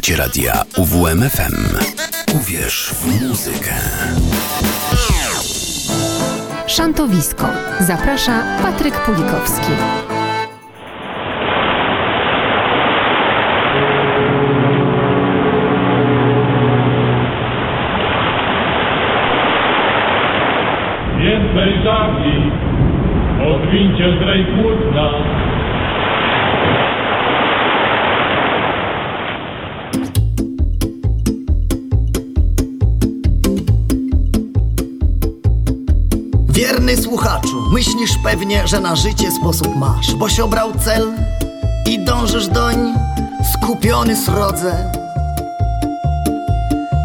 Słuchacie radia UWMFM. Uwierz w muzykę. Szantowisko. Zaprasza Patryk Pulikowski. Pewnie, że na życie sposób masz, boś obrał cel i dążysz doń, skupiony srodze.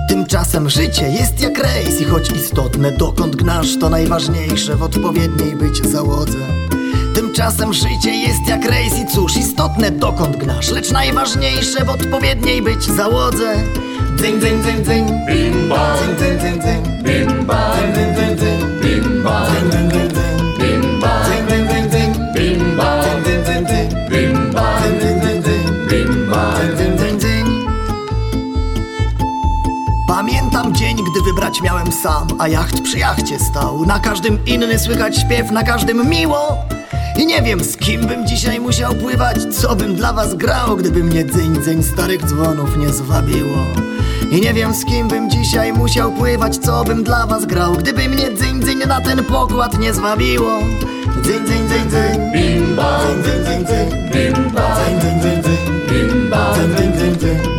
Tymczasem życie jest jak rejs i choć istotne dokąd gnasz, to najważniejsze w odpowiedniej być załodze. Tymczasem życie jest jak rejs i cóż, istotne dokąd gnasz, lecz najważniejsze w odpowiedniej być załodze. Dzyń, dzyń, dzyń, dzyń, Bimba, dzyń, dzyń, dzyń, dzyń, bimba, dzyń, dzyń, dzyń, dzyń, dzyń, dzyń, dzyń, wybrać miałem sam, a jacht przy jachcie stał. Na każdym inny słychać śpiew, na każdym miło. I nie wiem, z kim bym dzisiaj musiał pływać, co bym dla was grał, gdyby mnie dzyń, dzyń starych dzwonów nie zwabiło. I nie wiem, z kim bym dzisiaj musiał pływać, co bym dla was grał, gdyby mnie dzyń, dzyń na ten pokład nie zwabiło. Dzyń, dzyń, dzyń, dzyń. Bimba, Dzyń, dzyń, dzyń, dzyń. bimba, Dzyń, dzyń, dzyń, dzyń. bimba, Dzyń, dzyń, dzyń, dzyń.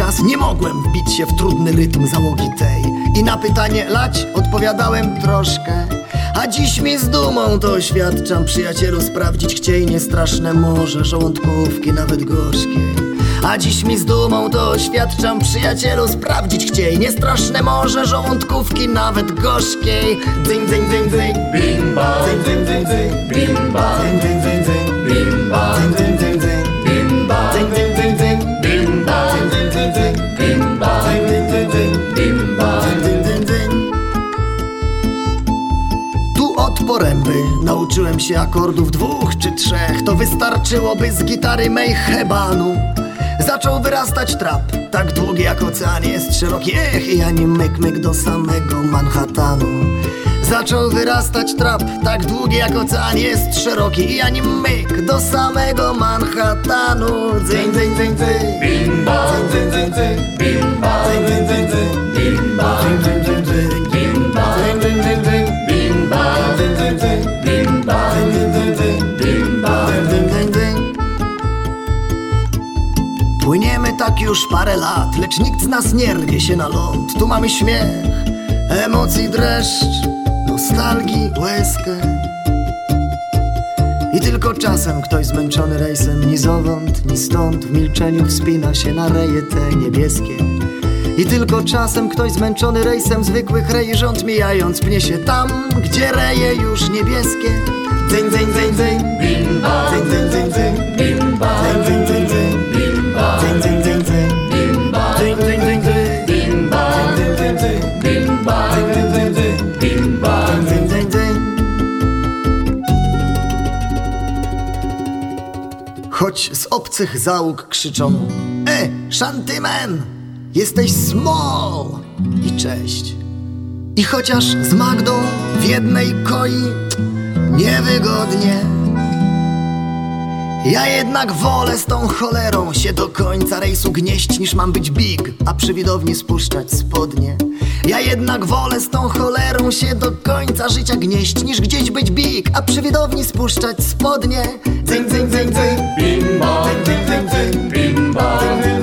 Czas nie mogłem wbić się w trudny rytm załogi tej. I na pytanie lać odpowiadałem troszkę. A dziś mi z dumą to oświadczam Przyjacielu sprawdzić chciej niestraszne morze Żołądkówki nawet gorzkiej a dziś mi z dumą to oświadczam Przyjacielu sprawdzić chciej Niestraszne morze żołądkówki nawet gorzkiej Dzyń, dzyń, dzyń, dzyń Bimba, Dzyń, dzyń, dzyń, dzyń bimba, Dzyń, dzyń, dzyń, dzyń bimba, Dzyń, dzyń, dzyń, dzyń nauczyłem się akordów dwóch czy trzech To wystarczyłoby z gitary mej hebanu. Zaczął wyrastać trap, tak długi jak ocean jest szeroki Ech, i ani myk, myk do samego Manhattanu. Zaczął wyrastać trap, tak długi jak ocean jest szeroki I ani myk do samego Manhattanu. Dzyń, dzyń, dzyń, dzyń Bimba, Dzyń, dzyń, dzyń, dzyń bimba, Dzyń, dzyń, dzyń, dzyń bimba, Dzyń, dzyń, dzyń, dzyń bimba, Dzyń, dzyń, dzyń, dzyń Płyniemy tak już parę lat, lecz nikt z nas nie rwie się na ląd. Tu mamy śmiech, emocji dreszcz, nostalgii łezkę. I tylko czasem ktoś zmęczony rejsem ni zowąd, ni stąd w milczeniu wspina się na reje te niebieskie. I tylko czasem ktoś zmęczony rejsem zwykłych rej rząd mijając pnie się tam, gdzie reje już niebieskie. Dzyń, dzyń, dzyń, dzyń. Bimba, Dzyń, dzyń, dzyń, dzyń. bimba, Dzyń, dzyń, dzyń, dzyń. bimba, Dzyń, dzyń, dzyń, dzyń. bimba, Dzyń, dzyń, dzyń, dzyń. bimba, Dzyń, dzyń, dzyń. bimba, Dzyń, dzyń, dzyń, dzyń. bimba. Dzyń, dzyń, dzyń. Choć z obcych załóg krzyczą E, Shantyman! Jesteś small! I cześć. I chociaż z Magdą w jednej koi niewygodnie ja jednak wolę z tą cholerą się do końca rejsu gnieść niż mam być big, a przy widowni spuszczać spodnie. Ja jednak wolę z tą cholerą się do końca życia gnieść niż gdzieś być big, a przy widowni spuszczać spodnie. Dzyń, dzyń, dzyń, dzyń. Bimba, Dzyń, dzyń, dzyń, dzyń. bimba, Dzyń, dzyń.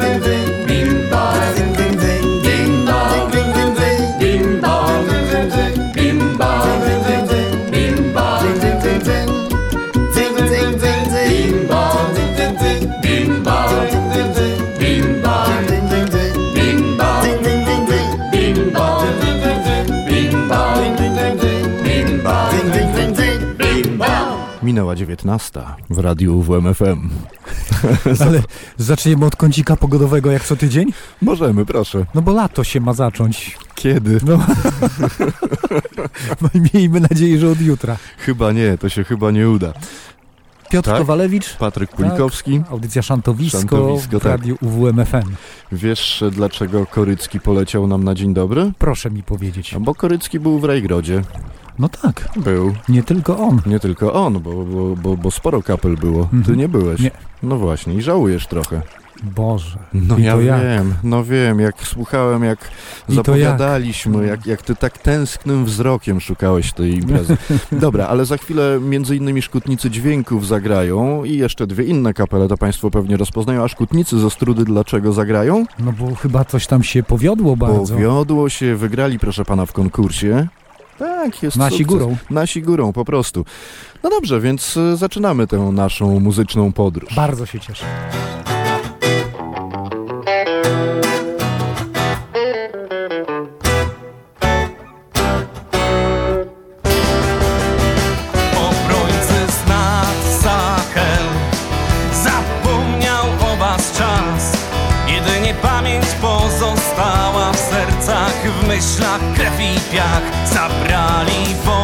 19 w radiu WMFM. Ale zaczniemy od kącika pogodowego jak co tydzień? Możemy, proszę. No bo lato się ma zacząć. Kiedy? No. no miejmy nadzieję, że od jutra. Chyba nie, to się chyba nie uda. Piotr Tak? Kowalewicz, Patryk Pulikowski, audycja Szantowisko, Szantowisko, w tak. radiu UWMFM. wiesz dlaczego Korycki poleciał nam na dzień dobry? Proszę mi powiedzieć. A Bo Korycki był w Rajgrodzie. No tak, Był. nie tylko on. Nie tylko on, bo, bo, bo, bo sporo kapel było. Ty Mhm. nie byłeś. Nie. No właśnie, i żałujesz trochę. Boże. No I ja jak? wiem, no wiem, jak słuchałem, jak I zapowiadaliśmy, jak? jak, jak ty tak tęsknym wzrokiem szukałeś tej imprezy. Dobra, ale za chwilę między innymi Szkutnicy Dźwięków zagrają i jeszcze dwie inne kapele, to państwo pewnie rozpoznają, a Szkutnicy ze Strudy dlaczego zagrają? No bo chyba coś tam się powiodło bardzo. Powiodło się, wygrali proszę pana w konkursie. Tak, jest Nasi sukces. górą. Nasi górą, po prostu. No dobrze, więc y, zaczynamy tę naszą muzyczną podróż. Bardzo się cieszę. Obrońcy z nad Sahel Zapomniał o was czas Jedynie pamięć pozostała w sercach W myślach krew i piach Zabrali wolność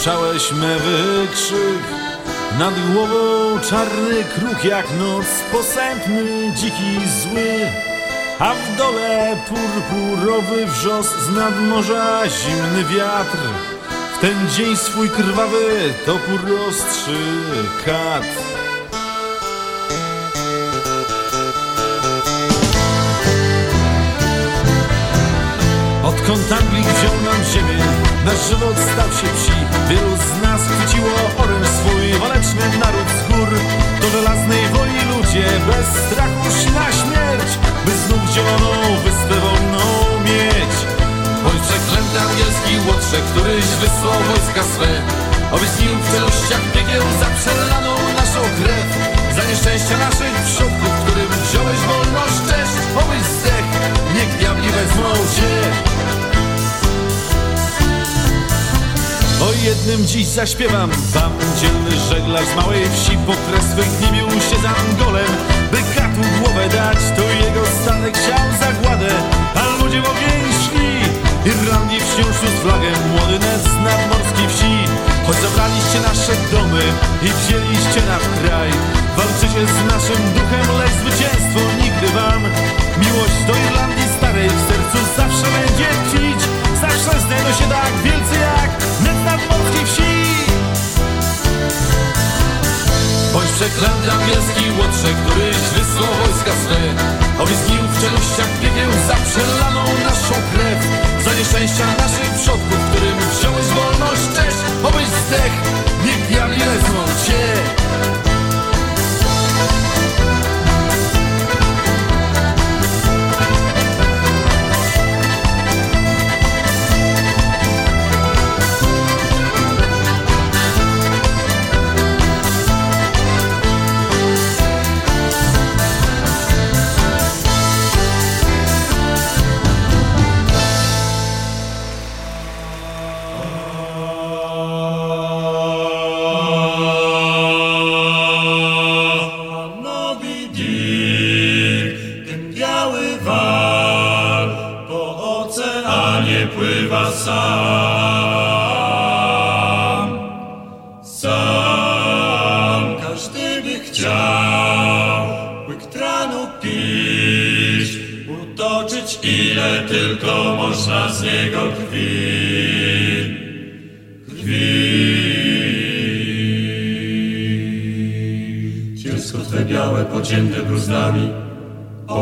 słyszałeś mewy krzyk? Nad głową czarny kruk jak noc, posępny, dziki, zły. A w dole purpurowy wrzos z nadmorza zimny wiatr. W ten dzień swój krwawy topór ostrzy kat. Odkąd Anglik wziął nam ziemię, nasz żywot stał się wsi. Wielu z nas chwyciło oręż swój waleczny naród z gór. Do żelaznej woli ludzie bez strachu szli na śmierć, by znów zieloną wyspę wolną mieć. Bądź przeklęty angielski łotrze, któryś wysłał wojska swe Obiecnił w czeluściach piekieł za przelaną naszą krew Za nieszczęścia naszych przodków, którym wziąłeś wolność cześć Obyś zdech, niech diabli wezmą cię jednym dziś zaśpiewam. Wam Dzielny żeglarz z małej wsi Po kres swych nie bił się za Angolem. By katu głowę dać To jego statek chciał zagładę. A ludzie w ogień szli Irlandii wciąż z flagę. Młody Ned z nadmorskiej wsi. Choć zabraliście nasze domy I wzięliście nasz kraj Walczycie z naszym duchem Lecz zwycięstwo nigdy wam. Miłość do Irlandii starej W sercu zawsze będzie tkwić Zawsze znajdą się tak wielcy jak Ned z nadmorskiej wsi. Bądź przeklęty angielski łotrze, któryś wysłał wojska swe Obiecnił w czeluściach piekieł za przelaną naszą krew. Za nieszczęścia naszych przodków, którym wziąłeś wolność cześć Obyś zdech, niech diabli wezmą cię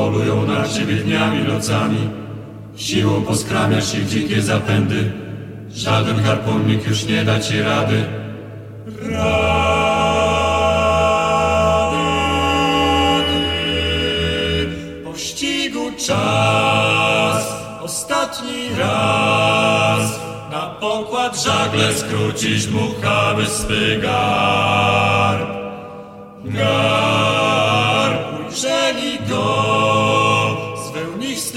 polują na ciebie dniami, nocami. Siłą poskramiasz ich dzikie zapędy, żaden harpunnik już nie da ci rady. Rady. Pościgu czas, ostatni raz, na pokład żagle skrócić dmuchamy swy garb. Garb,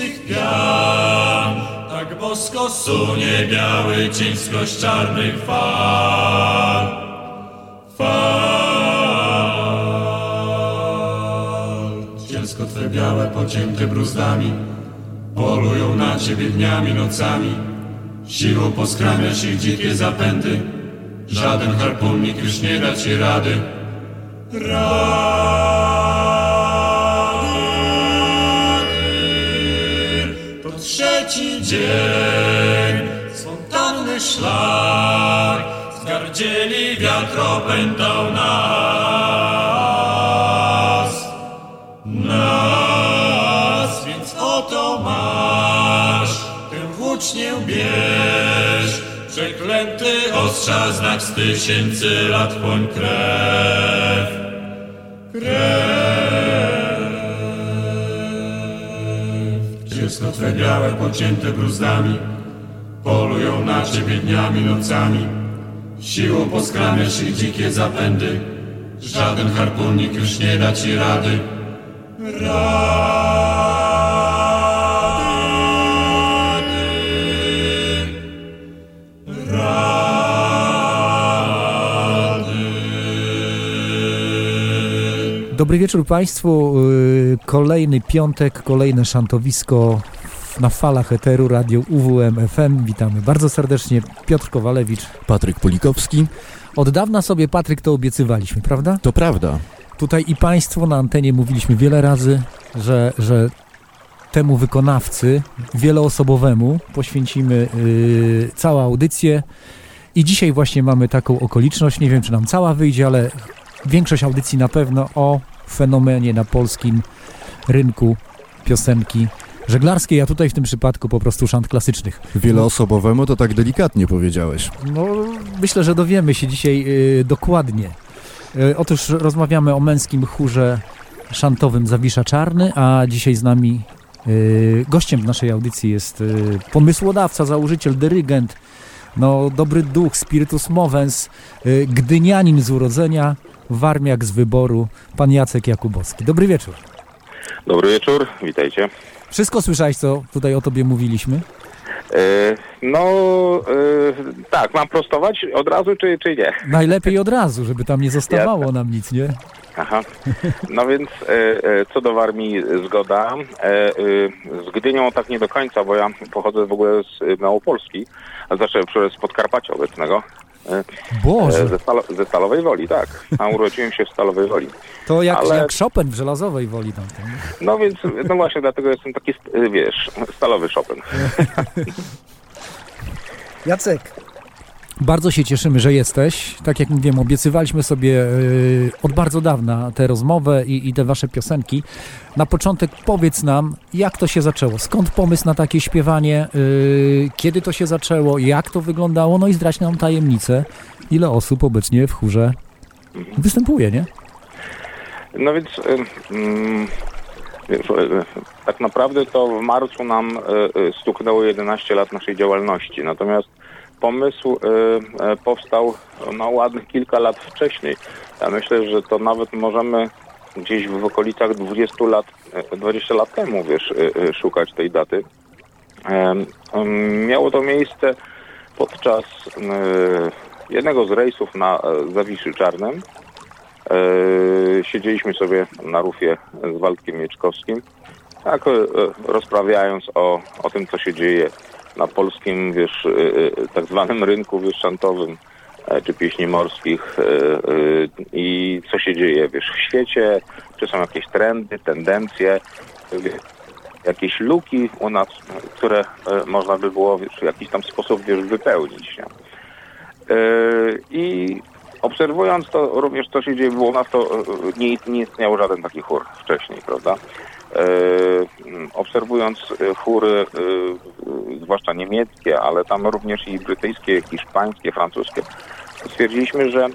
wełnistych pian, tak bosko sunie biały cień skroś czarnych fal. Fal. Dziecko twe białe, pocięte bruzdami, polują na ciebie dniami, nocami. Siłą poskramiasz ich dzikie zapędy, żaden harpunnik już nie da ci rady. Rady. Trzeci dzień, spontanny szlak, zgardzieli wiatr opętał nas. Nas, więc oto masz, tę włócznię bierz, przeklęty ostrza znak z tysięcy lat chłoń krew. Krew. Dziecko twe białe, pocięte bruzdami, polują na ciebie dniami, nocami. Siłą poskramiasz ich dzikie zapędy, żaden harpunnik już nie da ci rady. Rady. Dobry wieczór Państwu. Y, Kolejny piątek, kolejne szantowisko na falach eteru radio UWM FM. Witamy bardzo serdecznie. Piotr Kowalewicz. Patryk Pulikowski. Od dawna sobie, Patryk, to obiecywaliśmy, prawda? To prawda. Tutaj i Państwo na antenie mówiliśmy wiele razy, że, że temu wykonawcy wieloosobowemu poświęcimy yy, całą audycję. I dzisiaj właśnie mamy taką okoliczność, nie wiem czy nam cała wyjdzie, ale większość audycji na pewno o fenomenie na polskim rynku piosenki żeglarskiej, a tutaj w tym przypadku po prostu szant klasycznych. Wieloosobowemu to tak delikatnie powiedziałeś. No, myślę, że dowiemy się dzisiaj y, dokładnie. Y, otóż rozmawiamy o męskim chórze szantowym Zawisza Czarny, a dzisiaj z nami y, gościem naszej audycji jest y, pomysłodawca, założyciel, dyrygent, no, dobry duch, spiritus movens, y, gdynianin z urodzenia, warmiak z wyboru, pan Jacek Jakubowski. Dobry wieczór. Dobry wieczór, witajcie. Wszystko słyszałeś, co tutaj o tobie mówiliśmy? E, no, e, tak, mam prostować od razu, czy, czy nie? Najlepiej od razu, żeby tam nie zostawało nam nic, nie? Aha. No więc e, co do Warmii zgoda. E, z Gdynią tak nie do końca, bo ja pochodzę w ogóle z Małopolski, a znaczy z Podkarpacia obecnego. E, Boże, ze, Stalo, ze Stalowej Woli, tak. A urodziłem się w Stalowej Woli. to jak, ale- jak Chopin w żelazowej woli tam. tam. No więc, no właśnie, dlatego jestem taki, wiesz, stalowy Chopin. Jacek. Bardzo się cieszymy, że jesteś. Tak jak mówiłem, obiecywaliśmy sobie yy, od bardzo dawna tę rozmowę i, i te wasze piosenki. Na początek powiedz nam, jak to się zaczęło? Skąd pomysł na takie śpiewanie? Yy, kiedy to się zaczęło? Jak to wyglądało? No i zdradź nam tajemnicę, ile osób obecnie w chórze występuje, nie? No więc y, y, tak naprawdę to w marcu nam y, y, stuknęło 11 lat naszej działalności. Natomiast pomysł y, y, powstał no, ładnych kilka lat wcześniej. Ja myślę, że to nawet możemy gdzieś w okolicach 20 lat, y, 20 lat temu, wiesz, y, y, szukać tej daty. Miało to miejsce podczas y, jednego z rejsów na e, Zawiszy Czarnym. E, siedzieliśmy sobie na rufie z Waldkiem Mieczkowskim, tak e, rozprawiając o, o tym, co się dzieje na polskim, wiesz, e, e, tak zwanym rynku wiesz, szantowym, e, czy pieśni morskich e, e, i co się dzieje, wiesz, w świecie, czy są jakieś trendy, tendencje, jakieś luki u nas, które można by było wiesz, w jakiś tam sposób, wiesz, wypełnić, nie? I obserwując to również, co się dzieje u nas, to nie, nie istniał żaden taki chór wcześniej, prawda? E, obserwując chóry, e, e, zwłaszcza niemieckie, ale tam również i brytyjskie, hiszpańskie, francuskie, stwierdziliśmy, że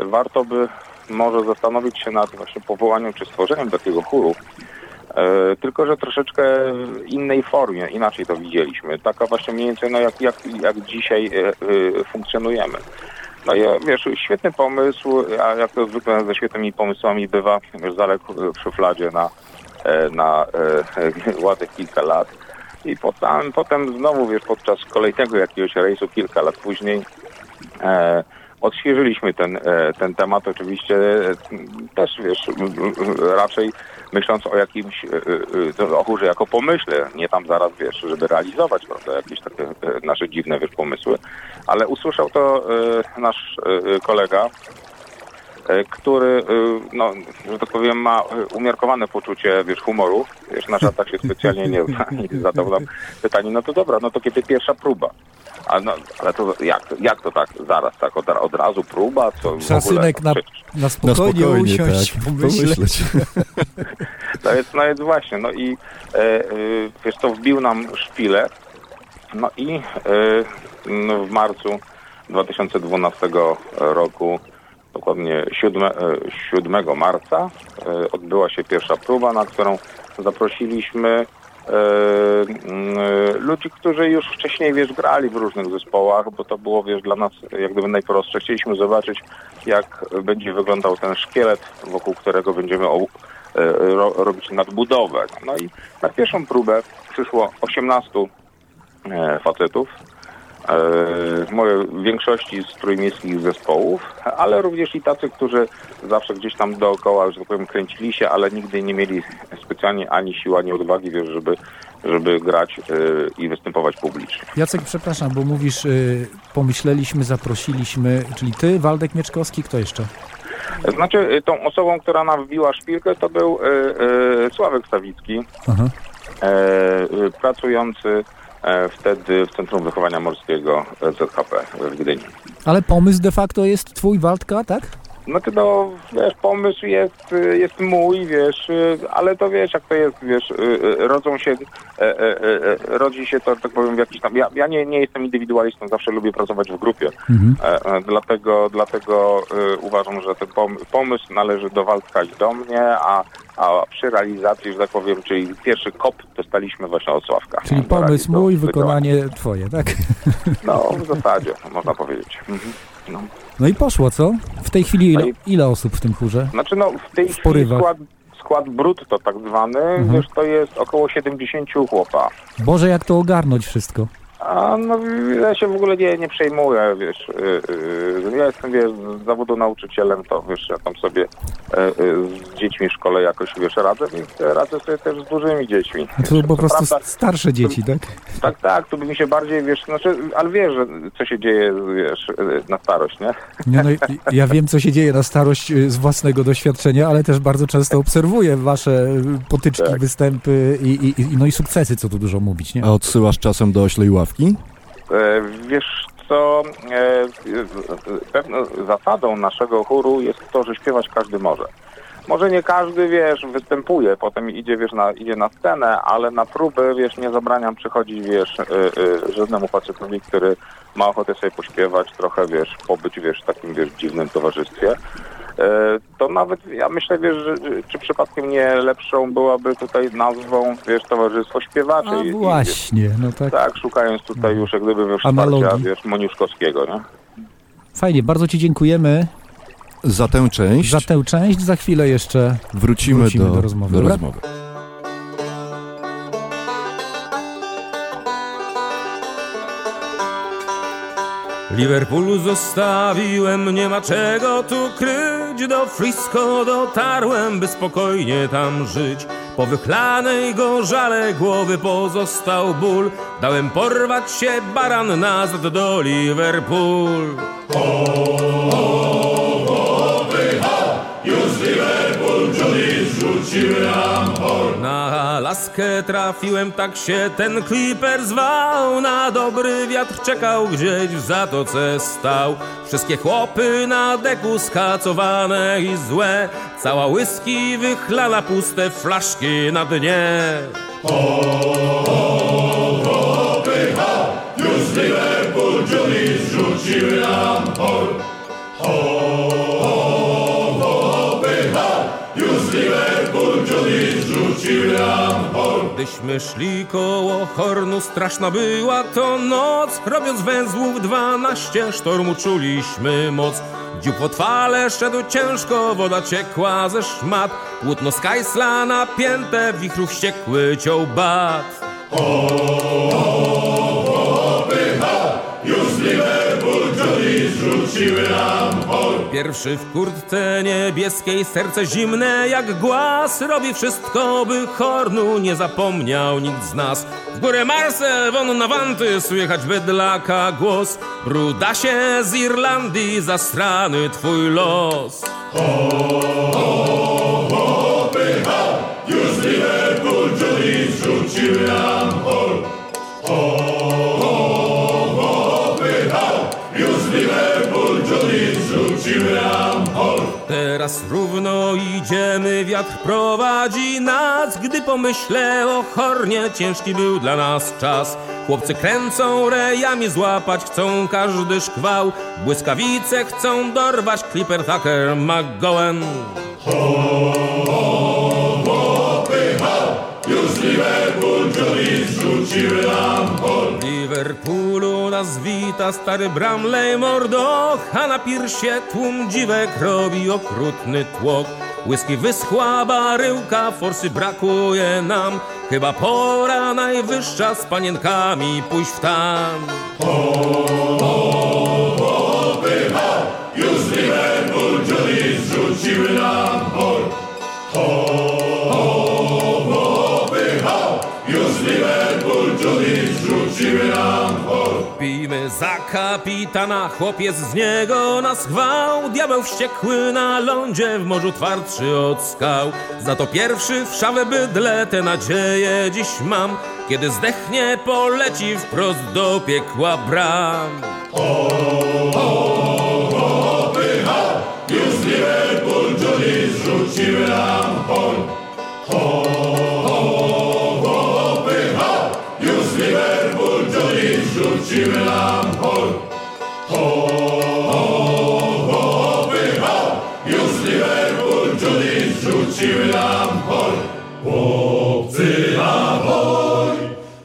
warto by może zastanowić się nad właśnie powołaniem czy stworzeniem takiego chóru, tylko, że troszeczkę innej formie, inaczej to widzieliśmy. Taka właśnie mniej więcej, no jak, jak, jak dzisiaj funkcjonujemy. No i wiesz, świetny pomysł, a jak to zwykle ze świetnymi pomysłami bywa, wiesz, zaległ w szufladzie na, na e, ładnych kilka lat. I potem, potem znowu, wiesz, podczas kolejnego jakiegoś rejsu kilka lat później e, odświeżyliśmy ten, e, ten temat. Oczywiście e, też, wiesz, raczej myśląc o jakimś, e, e, o chórze jako pomyśle, nie tam zaraz, wiesz, żeby realizować, prawda, jakieś takie e, nasze dziwne, wiesz, pomysły, ale usłyszał to e, nasz e, kolega, e, który, e, no, że tak powiem, ma e, umiarkowane poczucie, wiesz, humoru, wiesz, na żartach się specjalnie nie zna i zadał nam pytanie, no to dobra, no to kiedy pierwsza próba? A no, ale to jak, jak to tak zaraz, tak od, od razu próba? Co na, na Na spokojnie, spokojnie, usiąść, tak. pomyśleć. Pomyśleć. No więc, no więc właśnie, no i e, e, wiesz to wbił nam szpilę, no i e, no w marcu 2012 roku, dokładnie 7, e, 7 marca, e, odbyła się pierwsza próba, na którą zaprosiliśmy e, mm, e, ludzi, którzy już wcześniej, wiesz, grali w różnych zespołach, bo to było, wiesz, dla nas jak gdyby najprostsze. Chcieliśmy zobaczyć, jak będzie wyglądał ten szkielet, wokół którego będziemy e, robić nadbudowę. No i na pierwszą próbę przyszło 18 e, facetów, e, w większości z trójmiejskich zespołów, ale również i tacy, którzy zawsze gdzieś tam dookoła, że tak powiem, kręcili się, ale nigdy nie mieli specjalnie ani siły, ani odwagi, wiesz, żeby żeby grać y, i występować publicznie. Jacek, przepraszam, bo mówisz, y, pomyśleliśmy, zaprosiliśmy, czyli ty, Waldek Mieczkowski, kto jeszcze? Znaczy, tą osobą, która nam wbiła szpilkę, to był Sławek Stawicki, Aha. e, pracujący e, wtedy w Centrum Wychowania Morskiego e, ZHP w Gdyni. Ale pomysł de facto jest twój, Waldka, tak? Znaczy, no, wiesz, pomysł jest, y, jest mój, wiesz, y, ale to wiesz, jak to jest, wiesz, y, rodzą się, e, e, e, rodzi się to, tak powiem, w jakiś tam, ja, ja nie, nie jestem indywidualistą, zawsze lubię pracować w grupie, Mhm. dlatego, dlatego uważam, że ten pom- pomysł należy do Waldka i do mnie, a, a przy realizacji, że tak powiem, czyli pierwszy kop dostaliśmy właśnie od Sławka. Czyli pomysł mój, wykonanie twoje, tak? No, w zasadzie, można powiedzieć. Mhm. No. No i poszło, co? W tej chwili ile, No i- ile osób w tym chórze? Znaczy no w tej W chwili porywach. skład, skład brutto tak zwany, Mhm. wiesz, to jest około 70 chłopa. Boże, jak to ogarnąć wszystko? A no ja się w ogóle nie, nie przejmuję, wiesz, y, y, ja jestem, wiesz, z zawodu nauczycielem, to wiesz, ja tam sobie y, y, z dziećmi w szkole jakoś, wiesz, radzę, więc radzę sobie też z dużymi dziećmi. To po prostu prawda- starsze dzieci, tak? Tak, tak, tu by mi się bardziej, wiesz, znaczy, ale wiesz, że co się dzieje, wiesz, y, na starość, nie? Nie, no, ja wiem, co się dzieje na starość z własnego doświadczenia, ale też bardzo często obserwuję wasze potyczki, Tak. występy i, i, i, no i sukcesy, co tu dużo mówić, nie? A odsyłasz czasem do oślej ławki? E, Wiesz co, e, pewną zasadą naszego chóru jest to, że śpiewać każdy może. Może nie każdy, wiesz, występuje, potem idzie, wiesz, na, idzie na scenę, ale na próby, wiesz, nie zabraniam przychodzić, wiesz, y, y, żadnemu facetowi, który ma ochotę sobie pośpiewać, trochę, wiesz, pobyć, wiesz, w takim, wiesz, dziwnym towarzystwie. E, To nawet, ja myślę, wiesz, że, czy przypadkiem nie lepszą byłaby tutaj nazwą, wiesz, Towarzystwo Śpiewaczy. I- wiesz, właśnie, no tak. tak, szukając tutaj już jak gdyby wiesz, Analogii. wsparcia, wiesz, Moniuszkowskiego, nie? Fajnie, bardzo ci dziękujemy Za tę część za tę część. Za chwilę jeszcze wrócimy, wrócimy do, do rozmowy. Do Dobra? rozmowy. Liverpoolu zostawiłem, nie ma czego tu kryć. Do Frisco dotarłem, by spokojnie tam żyć. Po wychlanej gorzale głowy pozostał ból. Dałem porwać się baran nazad do Liverpool Na laskę trafiłem, tak się ten kliper zwał. Na dobry wiatr czekał gdzieś w zatoce stał. Wszystkie chłopy na deku skacowane i złe. Cała whisky wychlana, puste flaszki na dnie Gdyśmy szli koło Hornu, straszna była to noc. Robiąc węzłów dwanaście, sztormu czuliśmy moc. Dziób po twale szedł ciężko, woda ciekła ze szmat. Płótno z kajsla napięte, wichru wściekły ciął bat Pierwszy w kurtce niebieskiej, serce zimne jak głaz Robi wszystko, by Hornu nie zapomniał nikt z nas. W górę Marse, won na wanty, słychać bydlaka głos. Brudasie z Irlandii, zastrany twój los Teraz równo idziemy, wiatr prowadzi nas. Gdy pomyślę o Hornie, ciężki był dla nas czas. Chłopcy kręcą rejami, złapać chcą każdy szkwał. Błyskawice chcą dorwać, Clipper Tucker McGowan Liverpoolu nas wita stary Bramley Mordoch A na piersie tłum dziwek robi okrutny tłok. Whisky wyschła baryłka, forsy brakuje nam. Chyba pora najwyższa z panienkami pójść w tam za kapitana. Chłopiec z niego na schwał, diabeł wściekły na lądzie, w morzu twardszy od skał. Za to pierwszy w szawę bydle te nadzieje dziś mam, kiedy zdechnie poleci wprost do piekła bram. Już z Liverpool Julie zrzuciły nam pol. Julie zrzuciły nam pol. Chłopcy ahoj,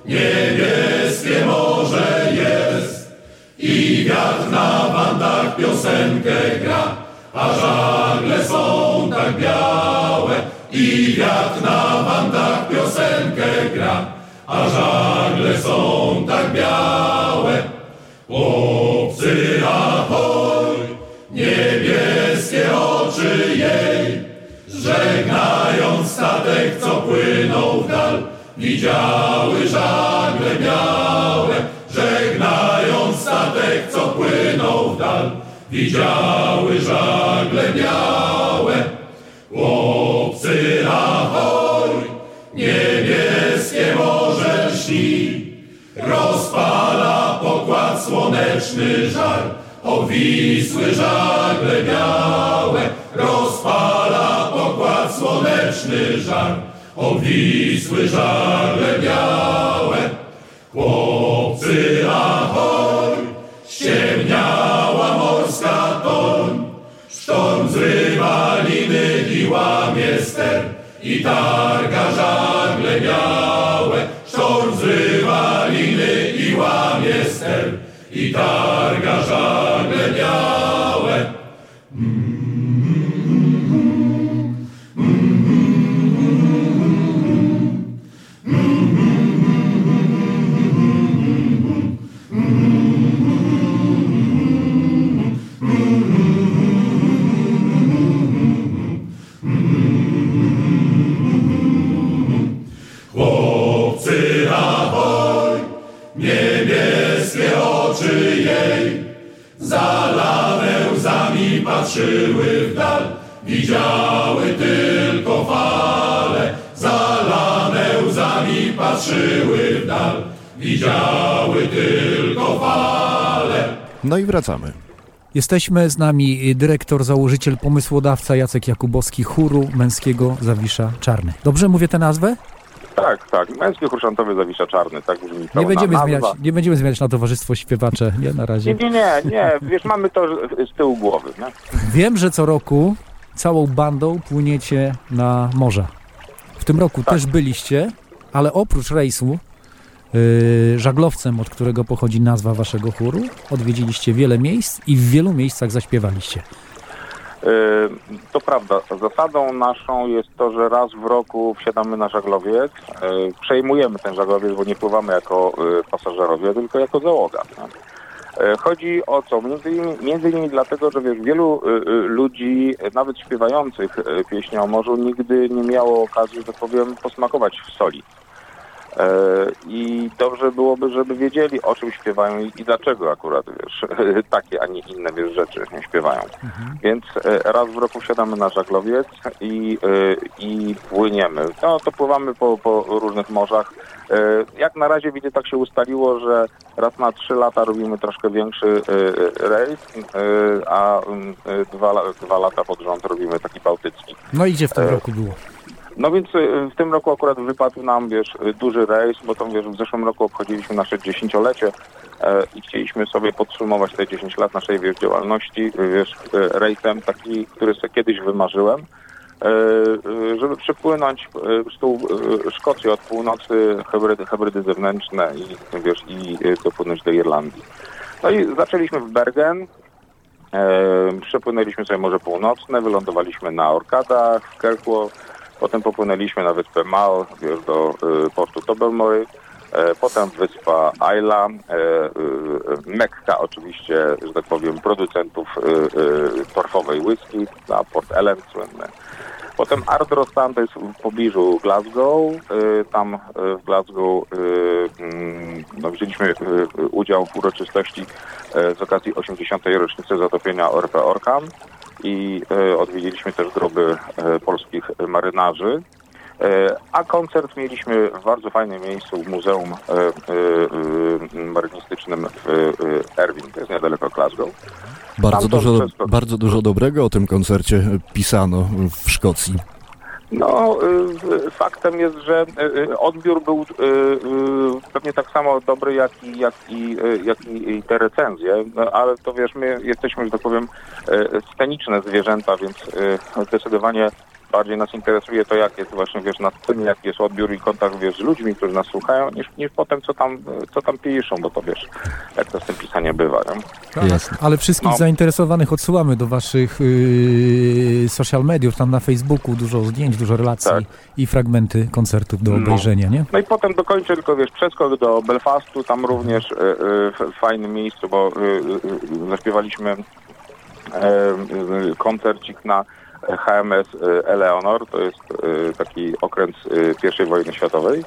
niebieskie morze jest. I wiatr na bandach piosenkę gra, a żagle są tak białe. I wiatr na bandach piosenkę gra, a żagle są tak białe. Chłopcy ahoj, niebieskie oczy jej, żegnając statek, co płynął w dal, widziały żagle białe, żegnając statek, co płynął w dal, widziały żagle białe. Chłopcy ahoj, niebieskie morze lśni, rozpala pokład słoneczny żar, obwisły żagle białe, słoneczny żar, obwisły żagle białe. Chłopcy ahoj, ściemniała morska toń, sztorm zrywa liny i łamie ster i targa żagle białe. Sztorm zrywa liny i łamie ster i targa żagle patrzyły w dal, widziały tylko fale, zalane łzami patrzyły w dal, widziały tylko fale. No i wracamy. Jesteśmy z nami dyrektor, założyciel, pomysłodawca Jacek Jakubowski chóru męskiego Zawisza Czarny. Dobrze mówię tę nazwę? Tak, tak. Męski chruszantowy Zawisza Czarny, tak brzmi Nie będziemy, nazwa. zmieniać, nie będziemy zmieniać na Towarzystwo Śpiewacze, nie na razie. Nie, nie, nie, nie. Wiesz, mamy to z tyłu głowy, nie? Wiem, że co roku całą bandą płyniecie na morza. W tym roku też byliście, ale oprócz rejsu yy, żaglowcem, od którego pochodzi nazwa waszego chóru, odwiedziliście wiele miejsc i w wielu miejscach zaśpiewaliście. Yy, To prawda. Zasadą naszą jest to, że raz w roku wsiadamy na żaglowiec, yy, przejmujemy ten żaglowiec, bo nie pływamy jako yy, pasażerowie, tylko jako załoga. Chodzi o co? Między innymi, między innymi dlatego, że wiesz, wielu ludzi, nawet śpiewających yy, pieśni o morzu, nigdy nie miało okazji, że tak powiem, posmakować w soli. E, I dobrze byłoby, żeby wiedzieli, o czym śpiewają i, dlaczego akurat, wiesz, takie, a nie inne, wiesz, rzeczy śpiewają. Więc e, raz w roku wsiadamy na żaglowiec i, e, i płyniemy. No, to pływamy po, po różnych morzach. Jak na razie widzę, tak się ustaliło, że raz na trzy lata robimy troszkę większy rejs, a mm, dwa, dwa lata pod rząd robimy taki bałtycki. No i gdzie w tym roku było? No więc y, w tym roku akurat wypadł nam, wiesz, duży rejs, bo tam, wiesz, w zeszłym roku obchodziliśmy nasze dziesięciolecie e, i chcieliśmy sobie podsumować te 10 lat naszej, wiesz, działalności, y, wiesz, y, rejsem taki, który sobie kiedyś wymarzyłem, e, żeby przypłynąć y, z tą Szkocji od północy, hybrydy, hybrydy zewnętrzne i, wiesz, i dopłynąć do Irlandii. No i zaczęliśmy w Bergen, E, przepłynęliśmy sobie Morze Północne, wylądowaliśmy na Orkadach, w Kirkwall, potem popłynęliśmy na wyspę Mal, wiesz, do e, portu Tobermory, e, potem wyspa Isla, e, e, Mekka oczywiście, że tak powiem, producentów e, e, torfowej whisky, na Port Ellen słynny. Potem Ardrostan to jest w pobliżu Glasgow. Y, Tam y, w Glasgow y, mm, no, wzięliśmy y, y, udział w uroczystości y, z okazji 80. rocznicy zatopienia ORP Orkan i y, odwiedziliśmy też groby y, polskich marynarzy. E, A koncert mieliśmy w bardzo fajnym miejscu w Muzeum e, e, e, Marynistycznym w e, Erwin, to jest niedaleko Glasgow. Bardzo Tam dużo, wszystko- bardzo dużo dobrego o tym koncercie pisano w Szkocji. No, y, faktem jest, że y, y, odbiór był pewnie tak samo dobry, jak i, jak i, jak i, te recenzje, no, ale to wiesz, my jesteśmy, że tak powiem, sceniczne zwierzęta, więc zdecydowanie bardziej nas interesuje to, jak jest właśnie, wiesz, na scenie, jaki jest odbiór i kontakt, wiesz, z ludźmi, którzy nas słuchają, niż, niż potem, co tam, co tam piszą, bo to wiesz, jak to z tym pisaniem bywa, nie? Tak, Ale wszystkich No. zainteresowanych odsyłamy do waszych yy, social mediów, tam na Facebooku dużo zdjęć, dużo relacji i fragmenty koncertów do No. obejrzenia, nie? No i potem dokończę tylko, wiesz, przeskok do Belfastu, tam również e, e, w fajnym miejscu, bo zaśpiewaliśmy e, e, koncercik na HMS e, Eleanor, to jest e, taki okręt e, I wojny światowej,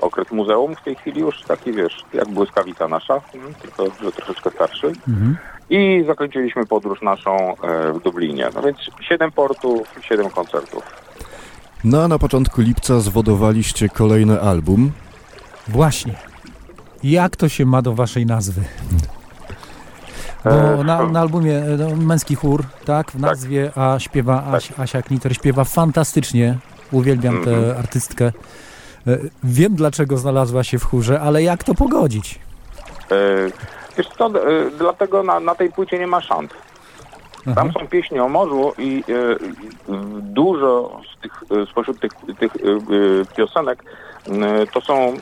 okręt muzeum w tej chwili już taki, wiesz, jak błyskawica nasza, tylko że troszeczkę starszy. I zakończyliśmy podróż naszą w Dublinie. No więc siedem portów, siedem koncertów. No a na początku lipca zwodowaliście kolejny album. Właśnie. Jak to się ma do waszej nazwy? Bo E, na, na albumie e, no, Męski Chór, tak, w nazwie, a śpiewa Aś, Asia Kniter, śpiewa fantastycznie. Uwielbiam tę Mhm. artystkę. E, Wiem, dlaczego znalazła się w chórze, ale jak to pogodzić? Wiesz co, dlatego na, na tej płycie nie ma szant. Tam są pieśni o morzu i dużo z tych, spośród tych, tych piosenek to są mm,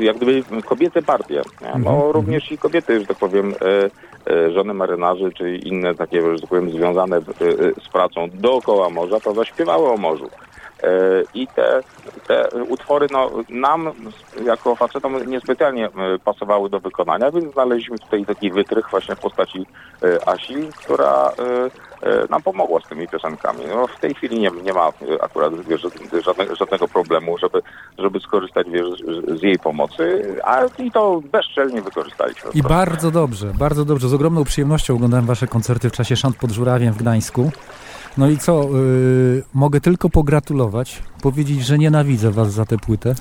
jak gdyby kobiece partie. nie? No, również i kobiety, że tak powiem, e, e, żony marynarzy, czy inne takie, że tak powiem, związane e, z pracą dookoła morza, to zaśpiewały o morzu. I te, te utwory no, nam jako facetom niespecjalnie pasowały do wykonania, więc znaleźliśmy tutaj taki wytrych właśnie w postaci Asi, która nam pomogła z tymi piosenkami. No, w tej chwili nie, nie ma e, akurat wiesz, żadnego, żadnego problemu, żeby, żeby skorzystać wiesz, z, jej pomocy, a i to bezczelnie wykorzystaliśmy. I bardzo dobrze, bardzo dobrze. Z ogromną przyjemnością oglądałem wasze koncerty w czasie Szant pod Żurawiem w Gdańsku. No i co, yy, mogę tylko pogratulować, powiedzieć, że nienawidzę was za tę płytę,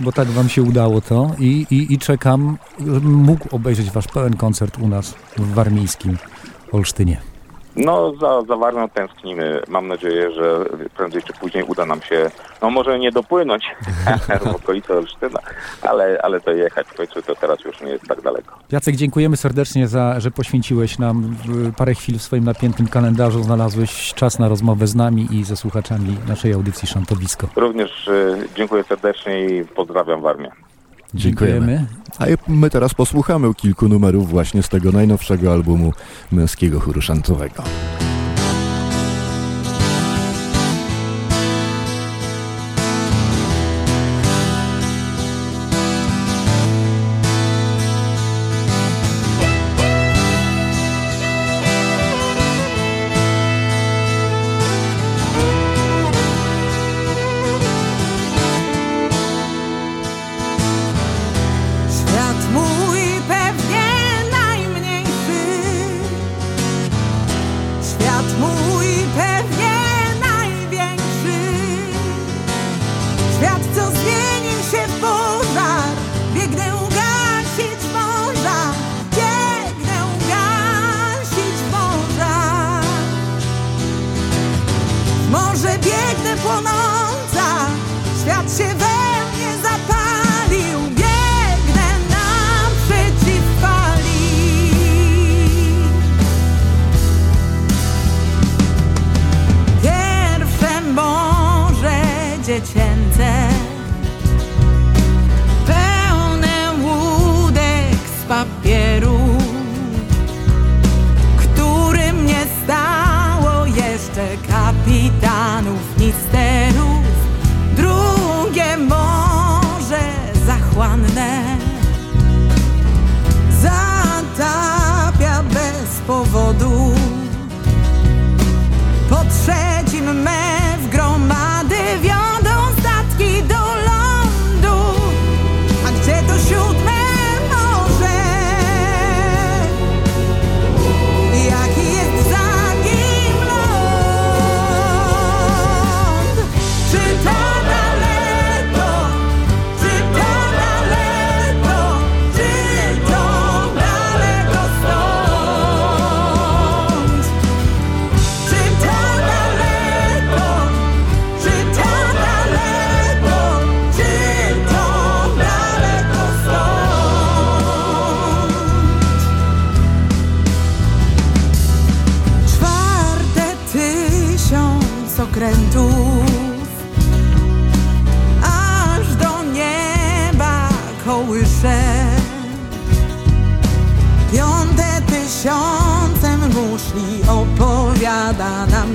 bo tak wam się udało to i, i, i czekam, żebym mógł obejrzeć wasz pełen koncert u nas w warmińskim Olsztynie. No, za, za Warmią tęsknimy. Mam nadzieję, że prędzej czy później uda nam się, no może nie dopłynąć w okolice Olsztyna, ale, ale to jechać w końcu to teraz już nie jest tak daleko. Jacek, dziękujemy serdecznie za, że poświęciłeś nam parę chwil w swoim napiętym kalendarzu, znalazłeś czas na rozmowę z nami i ze słuchaczami naszej audycji Szantowisko. Również y, dziękuję serdecznie i pozdrawiam Warmię. Dziękujemy. A my teraz posłuchamy kilku numerów właśnie z tego najnowszego albumu męskiego chóru szantowego.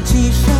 Opowiada nam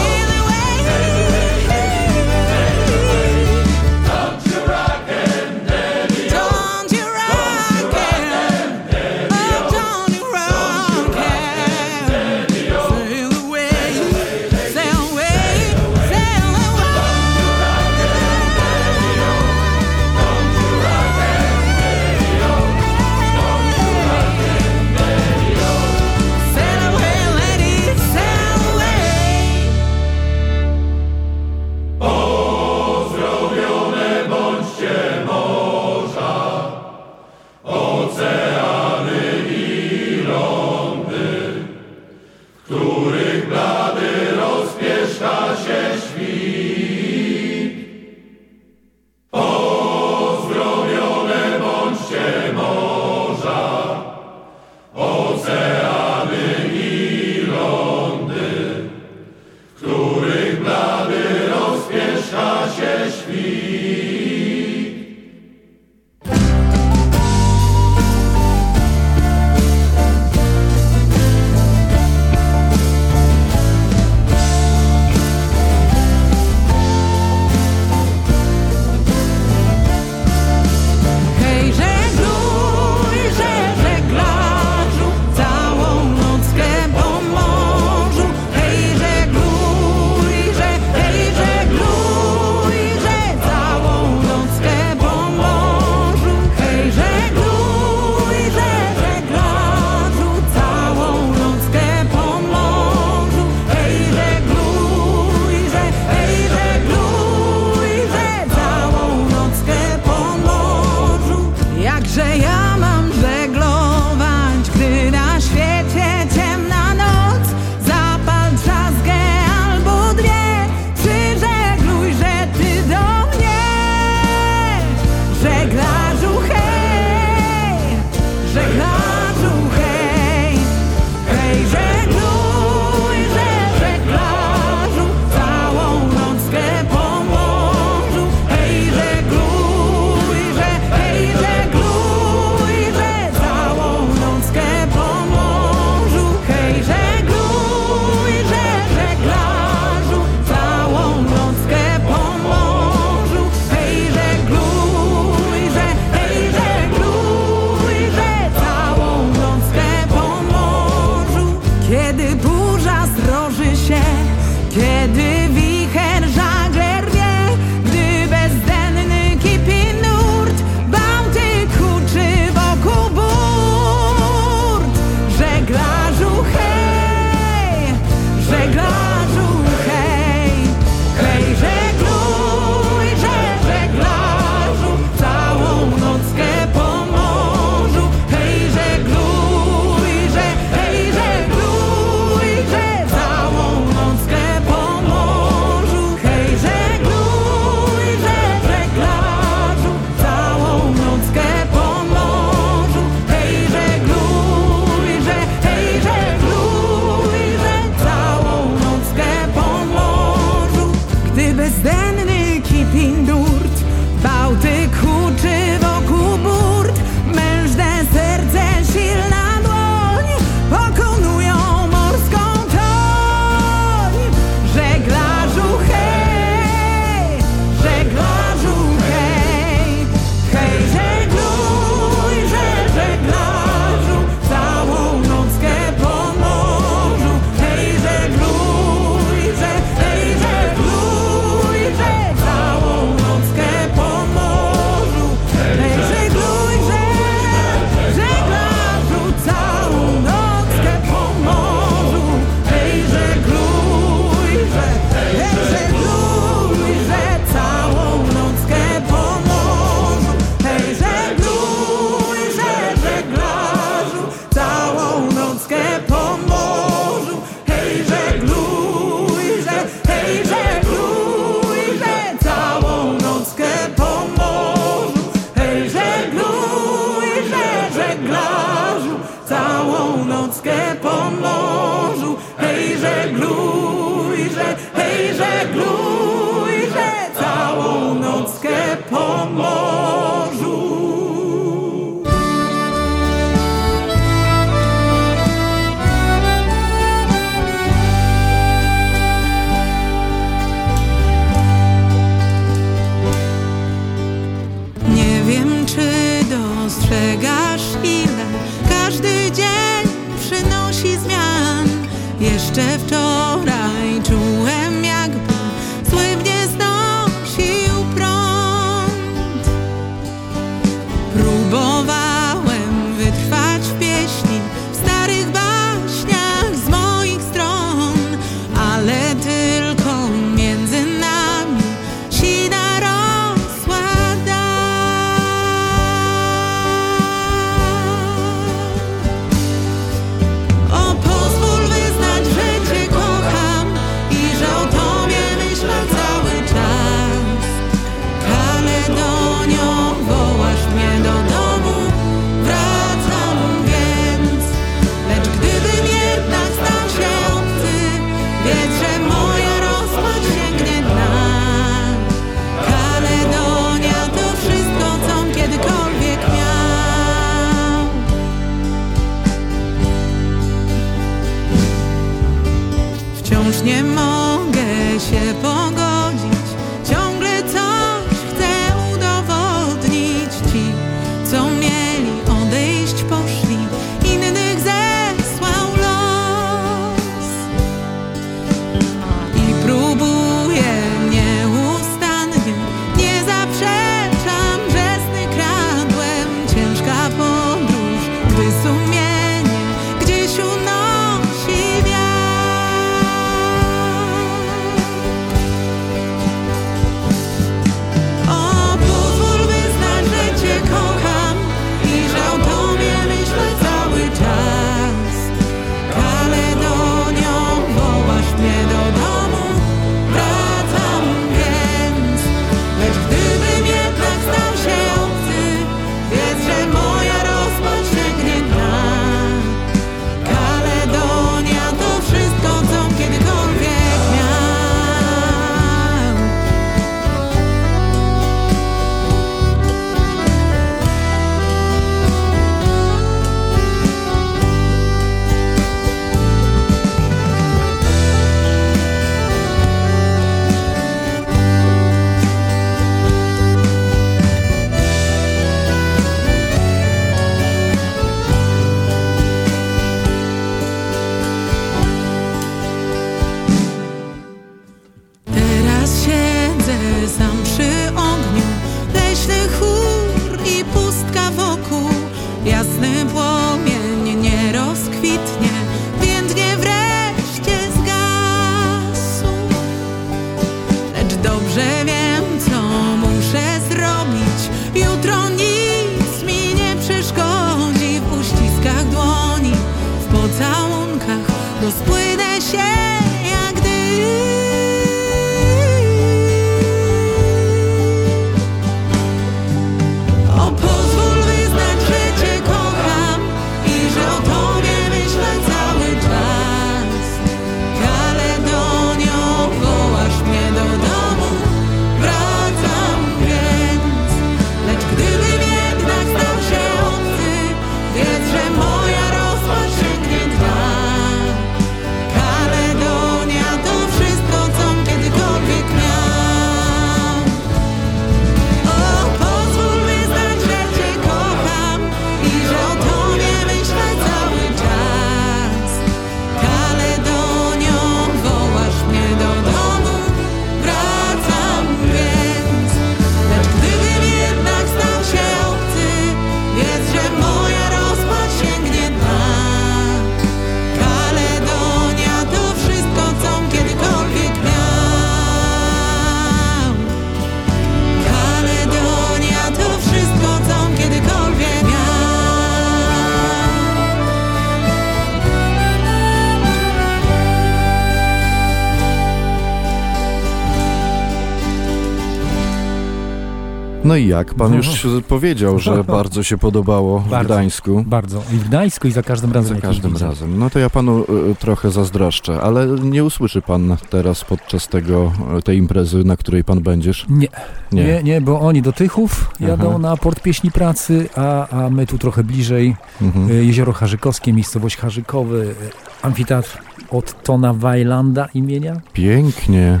i jak? Pan już się powiedział, że bardzo się podobało w Bardzo. Gdańsku. Bardzo. I w Gdańsku i za każdym razem. Za każdym razem. No to ja panu y, trochę zazdroszczę, ale nie usłyszy pan teraz podczas tego, y, tej imprezy, na której pan będziesz? Nie. Nie. Nie, nie, bo oni do Tychów jadą Aha. na port pieśni pracy, a, a my tu trochę bliżej. Mhm. Y, Jezioro Harzykowskie, miejscowość Harzykowy, y, amfiteatr od Tona Wajlanda imienia. Pięknie.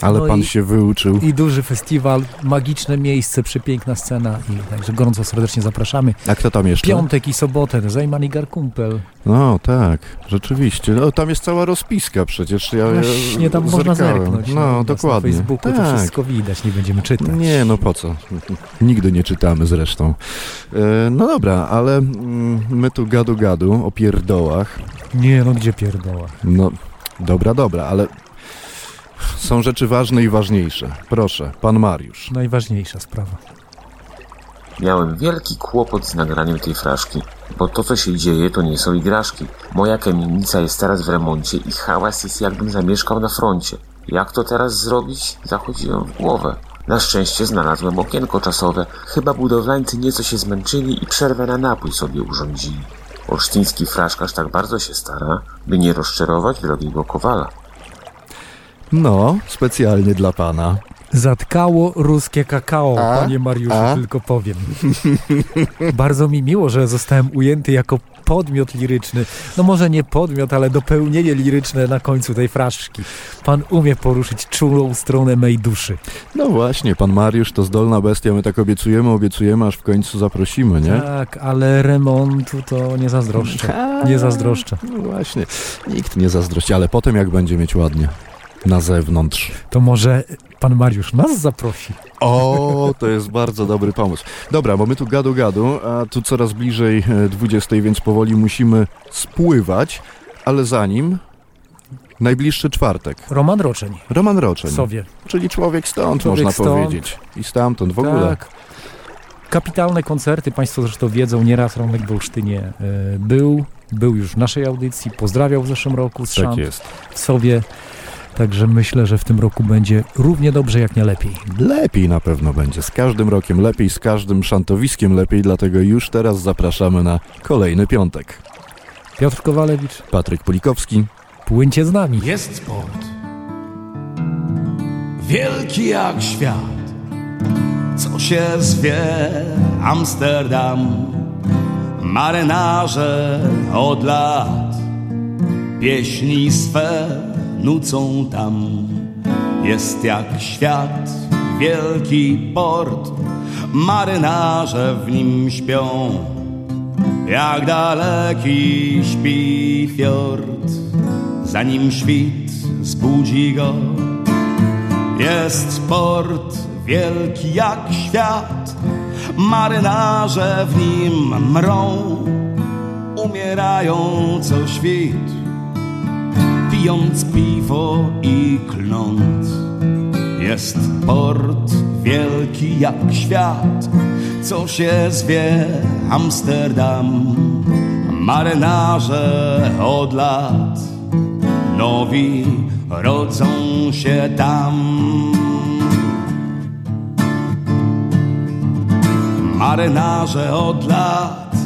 Ale No pan i- się wyuczył. I duży festiwal, magiczne miejsce, przepiękna scena. I także gorąco serdecznie zapraszamy. A kto tam jeszcze? Piątek i sobotę, Zajmani Garkumpel. No tak, rzeczywiście. No, tam jest cała rozpiska przecież. Ja, ja Właśnie tam można zerkałem. zerknąć. No, nas dokładnie. Na Facebooku to tak. wszystko widać, nie będziemy czytać. Nie, no po co? Nigdy nie czytamy zresztą. E, no dobra, ale mm, my tu gadu gadu o pierdołach. Nie, no gdzie pierdoła. No, dobra, dobra, ale są rzeczy ważne i ważniejsze. Proszę, pan Mariusz. Najważniejsza sprawa. Miałem wielki kłopot z nagraniem tej fraszki, bo to co się dzieje to nie są igraszki. Moja kamienica jest teraz w remoncie i hałas jest jakbym zamieszkał na froncie. Jak to teraz zrobić? Zachodziłem w głowę. Na szczęście znalazłem okienko czasowe. Chyba budowlańcy nieco się zmęczyli i przerwę na napój sobie urządzili. Olsztyński fraszkarz tak bardzo się stara, by nie rozczarować drogiego kowala. No, specjalnie dla pana. Zatkało ruskie kakao, A? panie Mariuszu, A? tylko powiem. Bardzo mi miło, że zostałem ujęty jako podmiot liryczny. No może nie podmiot, ale dopełnienie liryczne na końcu tej fraszki. Pan umie poruszyć czułą stronę mej duszy. No właśnie, pan Mariusz to zdolna bestia. My tak obiecujemy, obiecujemy, aż w końcu zaprosimy, nie? Tak, ale remontu to nie zazdroszczę. Nie zazdroszczę. No właśnie, nikt nie zazdrości, ale potem jak będzie mieć ładnie na zewnątrz. To może pan Mariusz nas zaprosi. O, to jest bardzo dobry pomysł. Dobra, bo my tu gadu gadu, a tu coraz bliżej e, 20, więc powoli musimy spływać, ale zanim najbliższy czwartek. Roman Roczeń. Roman Roczeń. Sowie. Czyli człowiek stąd, Człowiek można stąd. powiedzieć. I stamtąd w ogóle. Tak. Kapitalne koncerty, Państwo zresztą wiedzą, nieraz Romek w Olsztynie e, był, był już w naszej audycji, pozdrawiał w zeszłym roku z Tak Szant jest. w sobie. Także myślę, że w tym roku będzie równie dobrze, jak nie lepiej. Lepiej na pewno będzie. Z każdym rokiem lepiej, z każdym szantowiskiem lepiej, dlatego już teraz zapraszamy na kolejny piątek. Piotr Kowalewicz, Patryk Pulikowski. płyńcie z nami. Jest sport. Wielki jak świat. Co się zwie Amsterdam. Marynarze od lat pieśni swe nucą tam. Jest jak świat, wielki port. Marynarze w nim śpią. Jak daleki śpi fiord, zanim świt zbudzi go. Jest port wielki jak świat, marynarze w nim mrą, umierają co świt, pijąc piwo i kląc. Jest port wielki jak świat, co się zwie Amsterdam. Marynarze od lat nowi rodzą się tam. Marynarze od lat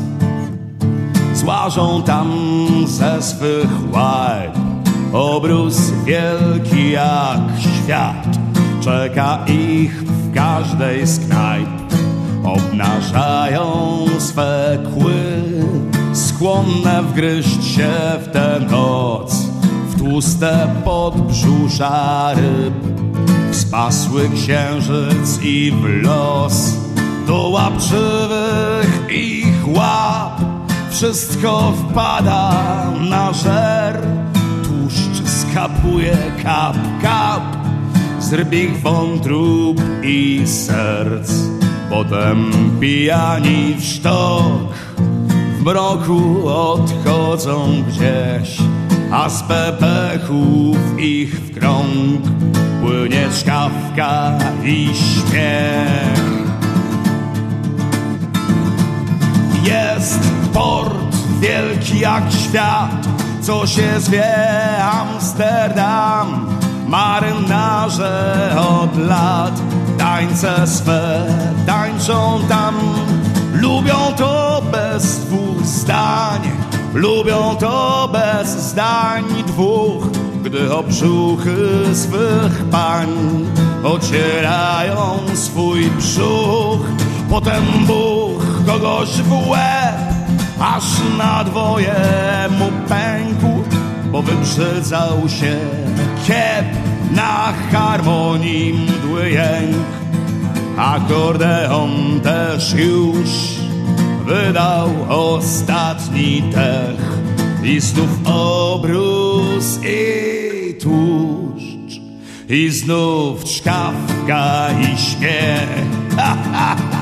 złażą tam ze swych łajb. Obrus wielki jak świat czeka ich w każdej z knajp. Obnażają swe kły, skłonne wgryźć się w tę noc w tłuste podbrzusza ryb. W spasły księżyc i w los do łapczywych ich łap wszystko wpada na żer. Skapuje kap, kap. Z rybich wątrób i serc. Potem pijani w sztok. W mroku odchodzą gdzieś, a z pepechów ich w krąg. Płynie czkawka i śmiech. Jest port wielki jak świat, co się zwie Amsterdam. Marynarze od lat tańce swe tańczą tam. Lubią to bez dwóch zdań, lubią to bez zdań dwóch, gdy o brzuchy swych pań ocierają swój brzuch. Potem Bóg kogoś w łeb, aż na dwoje mu pękł, bo wybrzydzał się kiep na harmonii mdły jęk. Akordeon też już wydał ostatni dech i znów obrus i tłuszcz i znów czkawka i śmiech. Ha, ha, ha.